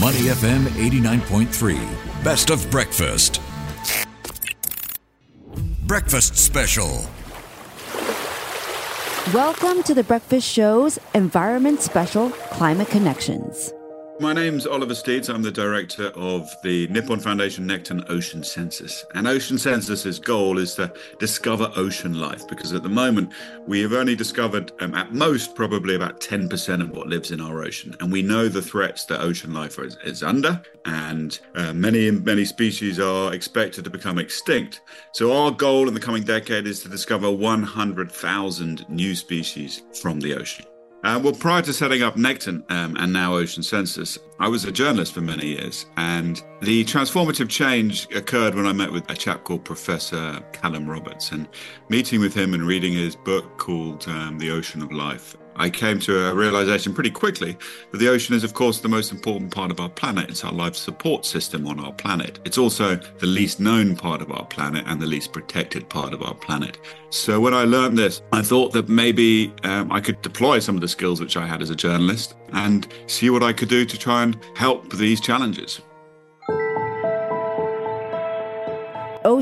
Money FM 89.3. Best of breakfast. Breakfast special. Welcome to the Breakfast Show's Environment Special Climate Connections. My name's Oliver Steeds. I'm the director of the Nippon Foundation Nekton Ocean Census. And Ocean Census's goal is to discover ocean life because at the moment we have only discovered um, at most probably about 10% of what lives in our ocean. And we know the threats that ocean life is, is under, and uh, many, many species are expected to become extinct. So our goal in the coming decade is to discover 100,000 new species from the ocean. Uh, well, prior to setting up Nekton um, and now Ocean Census, I was a journalist for many years. And the transformative change occurred when I met with a chap called Professor Callum Roberts. And meeting with him and reading his book called um, The Ocean of Life I came to a realization pretty quickly that the ocean is, of course, the most important part of our planet. It's our life support system on our planet. It's also the least known part of our planet and the least protected part of our planet. So when I learned this, I thought that maybe um, I could deploy some of the skills which I had as a journalist and see what I could do to try and help these challenges.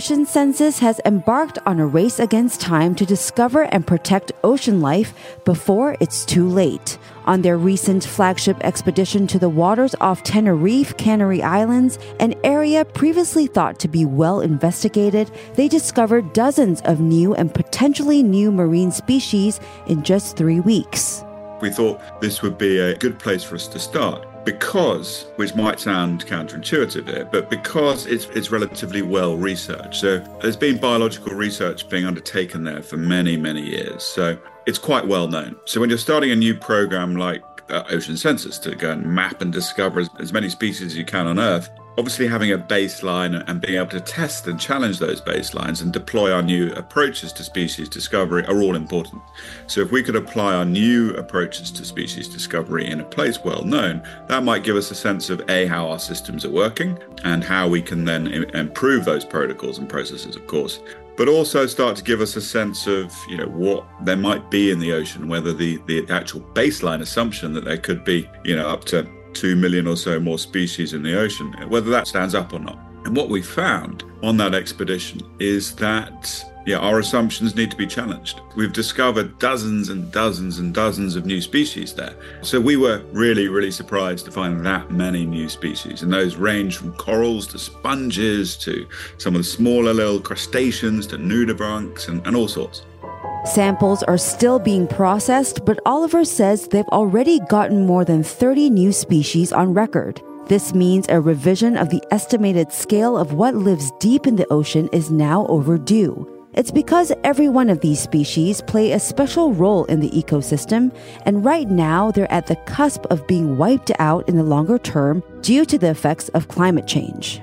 Ocean Census has embarked on a race against time to discover and protect ocean life before it's too late. On their recent flagship expedition to the waters off Tenerife, Canary Islands, an area previously thought to be well investigated, they discovered dozens of new and potentially new marine species in just three weeks. We thought this would be a good place for us to start because, which might sound counterintuitive here, but because it's, it's relatively well researched. So there's been biological research being undertaken there for many, many years. So it's quite well known. So when you're starting a new program like uh, Ocean Census to go and map and discover as, as many species as you can on Earth, obviously having a baseline and being able to test and challenge those baselines and deploy our new approaches to species discovery are all important. So if we could apply our new approaches to species discovery in a place well known, that might give us a sense of A, how our systems are working and how we can then improve those protocols and processes, of course. But also start to give us a sense of, you know, what there might be in the ocean, whether the, the actual baseline assumption that there could be, you know, up to 2 million or so more species in the ocean, whether that stands up or not. And what we found on that expedition is that yeah, our assumptions need to be challenged. We've discovered dozens and dozens and dozens of new species there. So we were really, really surprised to find that many new species. And those range from corals to sponges to some of the smaller little crustaceans to nudibranchs and, and all sorts. Samples are still being processed, but Oliver says they've already gotten more than 30 new species on record. This means a revision of the estimated scale of what lives deep in the ocean is now overdue. It's because every one of these species play a special role in the ecosystem, and right now they're at the cusp of being wiped out in the longer term due to the effects of climate change.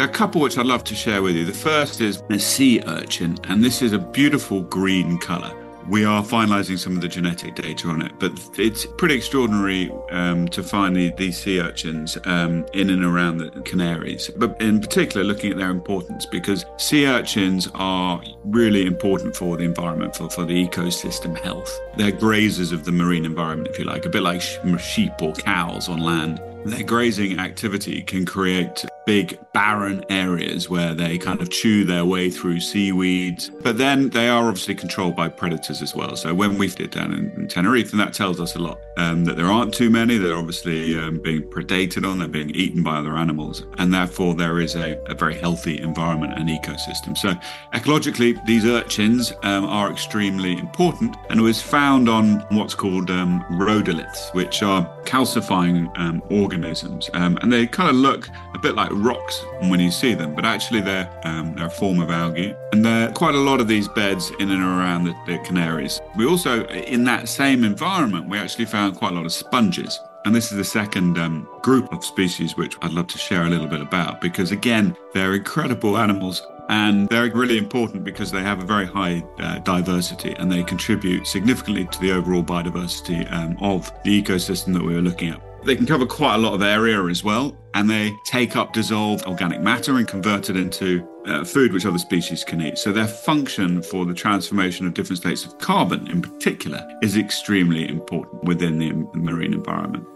There are a couple which I'd love to share with you. The first is a sea urchin, and this is a beautiful green colour. We are finalising some of the genetic data on it, but it's pretty extraordinary um, to find the, these sea urchins um, in and around the Canaries. But in particular, looking at their importance, because sea urchins are really important for the environment, for, for the ecosystem health. They're grazers of the marine environment, if you like, a bit like sheep or cows on land. Their grazing activity can create big barren areas where they kind of chew their way through seaweeds. But then they are obviously controlled by predators as well. So when we did down in, in Tenerife, and that tells us a lot um, that there aren't too many. They're obviously um, being predated on, they're being eaten by other animals, and therefore there is a, a very healthy environment and ecosystem. So ecologically, these urchins um, are extremely important, and it was found on what's called um, rhodoliths, which are calcifying um, organisms, um, and they kind of look a bit like rocks when you see them, but actually they're they're a form of algae, and there are quite a lot of these beds in and around the, the Canaries. We also, in that same environment, we actually found found quite a lot of sponges. And this is the second um, group of species which I'd love to share a little bit about because, again, they're incredible animals and they're really important because they have a very high uh, diversity and they contribute significantly to the overall biodiversity um, of the ecosystem that we were looking at. They can cover quite a lot of area as well, and they take up dissolved organic matter and convert it into uh, food which other species can eat. So their function for the transformation of different states of carbon, in particular, is extremely important within the marine environment.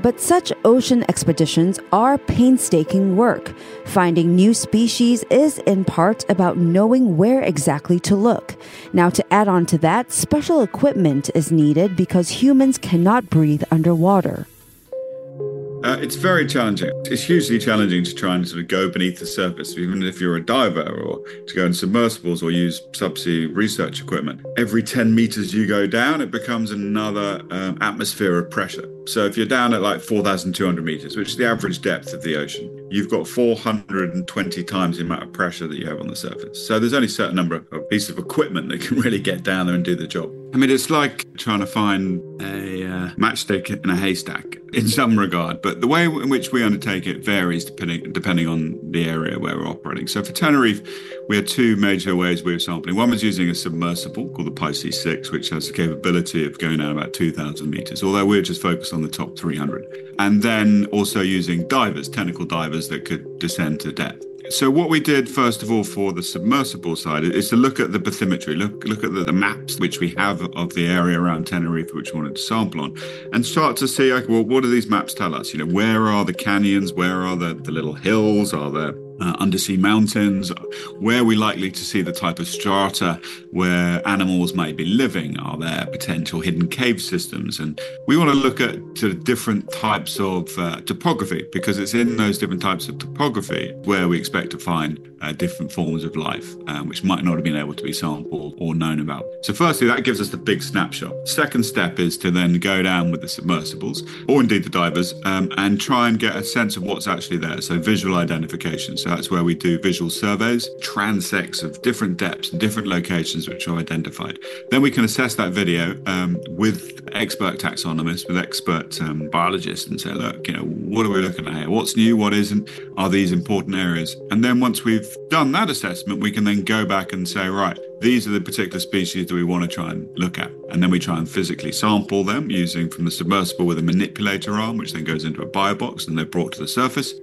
But such ocean expeditions are painstaking work. Finding new species is in part about knowing where exactly to look. Now, to add on to that, special equipment is needed because humans cannot breathe underwater. Uh, it's very challenging. It's hugely challenging to try and sort of go beneath the surface, even if you're a diver or to go in submersibles or use subsea research equipment. Every 10 meters you go down, it becomes another um, atmosphere of pressure. So if you're down at like 4,200 meters, which is the average depth of the ocean, you've got 420 times the amount of pressure that you have on the surface. So there's only a certain number of pieces of equipment that can really get down there and do the job. I mean, it's like trying to find a uh, matchstick in a haystack in some regard, but the way in which we undertake it varies depending depending on the area where we're operating. So for Tenerife, we had two major ways we were sampling. One was using a submersible called the Pisces 6, which has the capability of going down about 2,000 meters, although we're just focused on the top 300. And then also using divers, technical divers that could descend to depth. So what we did first of all for the submersible side is to look at the bathymetry, look look at the, the, maps which we have of the area around Tenerife which we wanted to sample on, and start to see okay, well what do these maps tell us? You know, where are the canyons? Where are the, the little hills? Are there uh, undersea mountains? Where we're we likely to see the type of strata where animals may be living? Are there potential hidden cave systems? And we want to look at sort different types of uh, topography because it's in those different types of topography where we expect to find uh, different forms of life, um, which might not have been able to be sampled or known about. So, firstly, that gives us the big snapshot. Second step is to then go down with the submersibles, or indeed the divers, um, and try and get a sense of what's actually there. So, visual identification. So, that's where we do visual surveys, transects of different depths and different locations which are identified. Then we can assess that video um, with expert taxonomists, with expert um, biologists, and say, look, you know, what are we looking at here? What's new? What isn't? Are these important areas? And then once we've done that assessment, we can then go back and say, right, these are the particular species that we want to try and look at. And then we try and physically sample them using from the submersible with a manipulator arm, which then goes into a biobox and they're brought to the surface.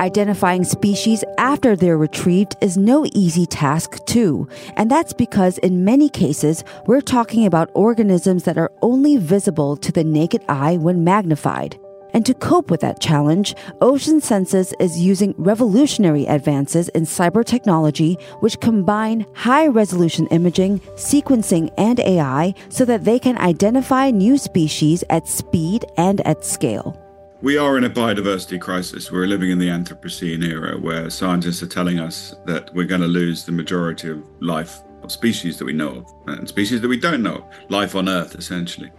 Identifying species after they're retrieved is no easy task, too. And that's because in many cases, we're talking about organisms that are only visible to the naked eye when magnified. And to cope with that challenge, Ocean Census is using revolutionary advances in cyber technology, which combine high resolution imaging, sequencing, and AI so that they can identify new species at speed and at scale. We are in a biodiversity crisis. We're living in the Anthropocene era where scientists are telling us that we're going to lose the majority of life of species that we know of and species that we don't know of, life on Earth, essentially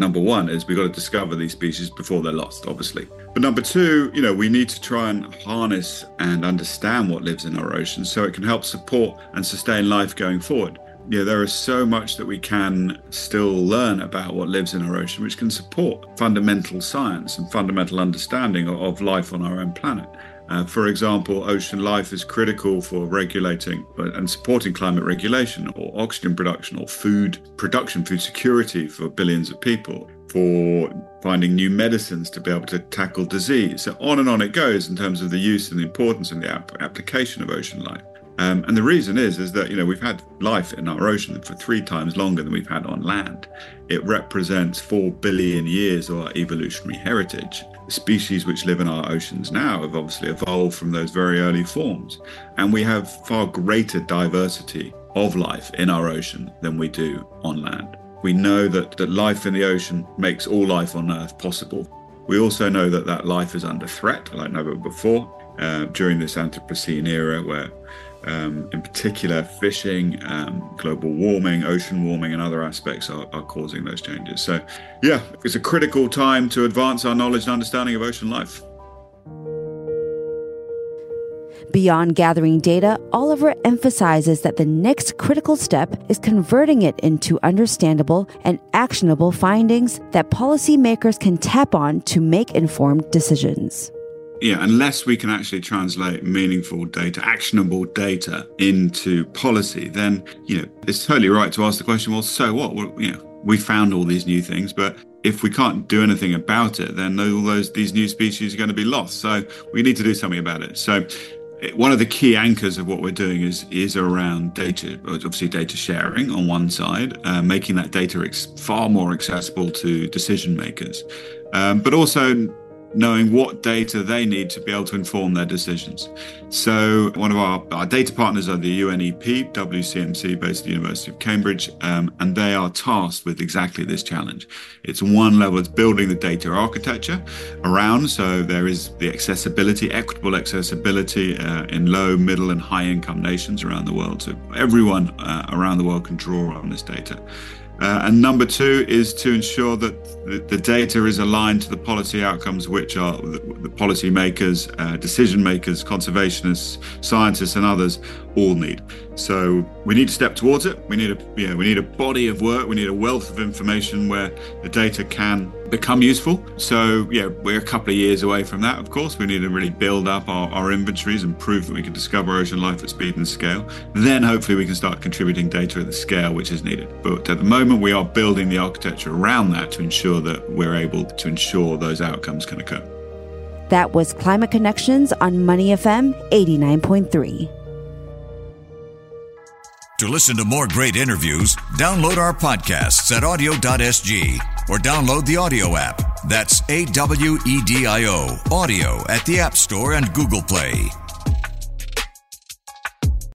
number one is we've got to discover these species before they're lost, obviously. But number two, you know, we need to try and harness and understand what lives in our oceans so it can help support and sustain life going forward. You know, there is so much that we can still learn about what lives in our ocean, which can support fundamental science and fundamental understanding of life on our own planet. Uh, for example, ocean life is critical for regulating and supporting climate regulation or oxygen production or food production, food security for billions of people, for finding new medicines to be able to tackle disease. So on and on it goes in terms of the use and the importance and the ap- application of ocean life. Um, and the reason is is that you know we've had life in our ocean for three times longer than we've had on land. It represents four billion years of our evolutionary heritage species which live in our oceans now have obviously evolved from those very early forms. And we have far greater diversity of life in our ocean than we do on land. We know that, that life in the ocean makes all life on Earth possible. We also know that that life is under threat, like never before, uh, during this Anthropocene era where um, in particular, fishing, um, global warming, ocean warming, and other aspects are, are causing those changes. So, yeah, it's a critical time to advance our knowledge and understanding of ocean life. Beyond gathering data, Oliver emphasizes that the next critical step is converting it into understandable and actionable findings that policymakers can tap on to make informed decisions yeah, unless we can actually translate meaningful data, actionable data into policy, then you know it's totally right to ask the question. Well, so what? Well, you know, we found all these new things, but if we can't do anything about it, then all those these new species are going to be lost. So we need to do something about it. So one of the key anchors of what we're doing is is around data, obviously data sharing on one side, uh, making that data ex- far more accessible to decision makers, um, but also knowing what data they need to be able to inform their decisions. So, one of our, our data partners are the UNEP, WCMC, based at the University of Cambridge, um, and they are tasked with exactly this challenge. It's one level, it's building the data architecture around, so there is the accessibility, equitable accessibility uh, in low, middle, and high income nations around the world. So, everyone uh, around the world can draw on this data. Uh, and number two is to ensure that the, the, data is aligned to the policy outcomes, which are the, policy makers, uh, decision makers, conservationists, scientists, and others all need. So we need to step towards it. We need a know, we need a body of work. We need a wealth of information where the data can become useful. So yeah, we're a couple of years away from that. Of course, we need to really build up our, our inventories and prove that we can discover ocean life at speed and scale. Then hopefully we can start contributing data at the scale which is needed. But at the moment, we are building the architecture around that to ensure that we're able to ensure those outcomes can occur. That was Climate Connections on Money FM 89.3. To listen to more great interviews, download our podcasts at awedio.sg or download the AWEDIO app. That's A W E D I O, AWEDIO at the App Store and Google Play.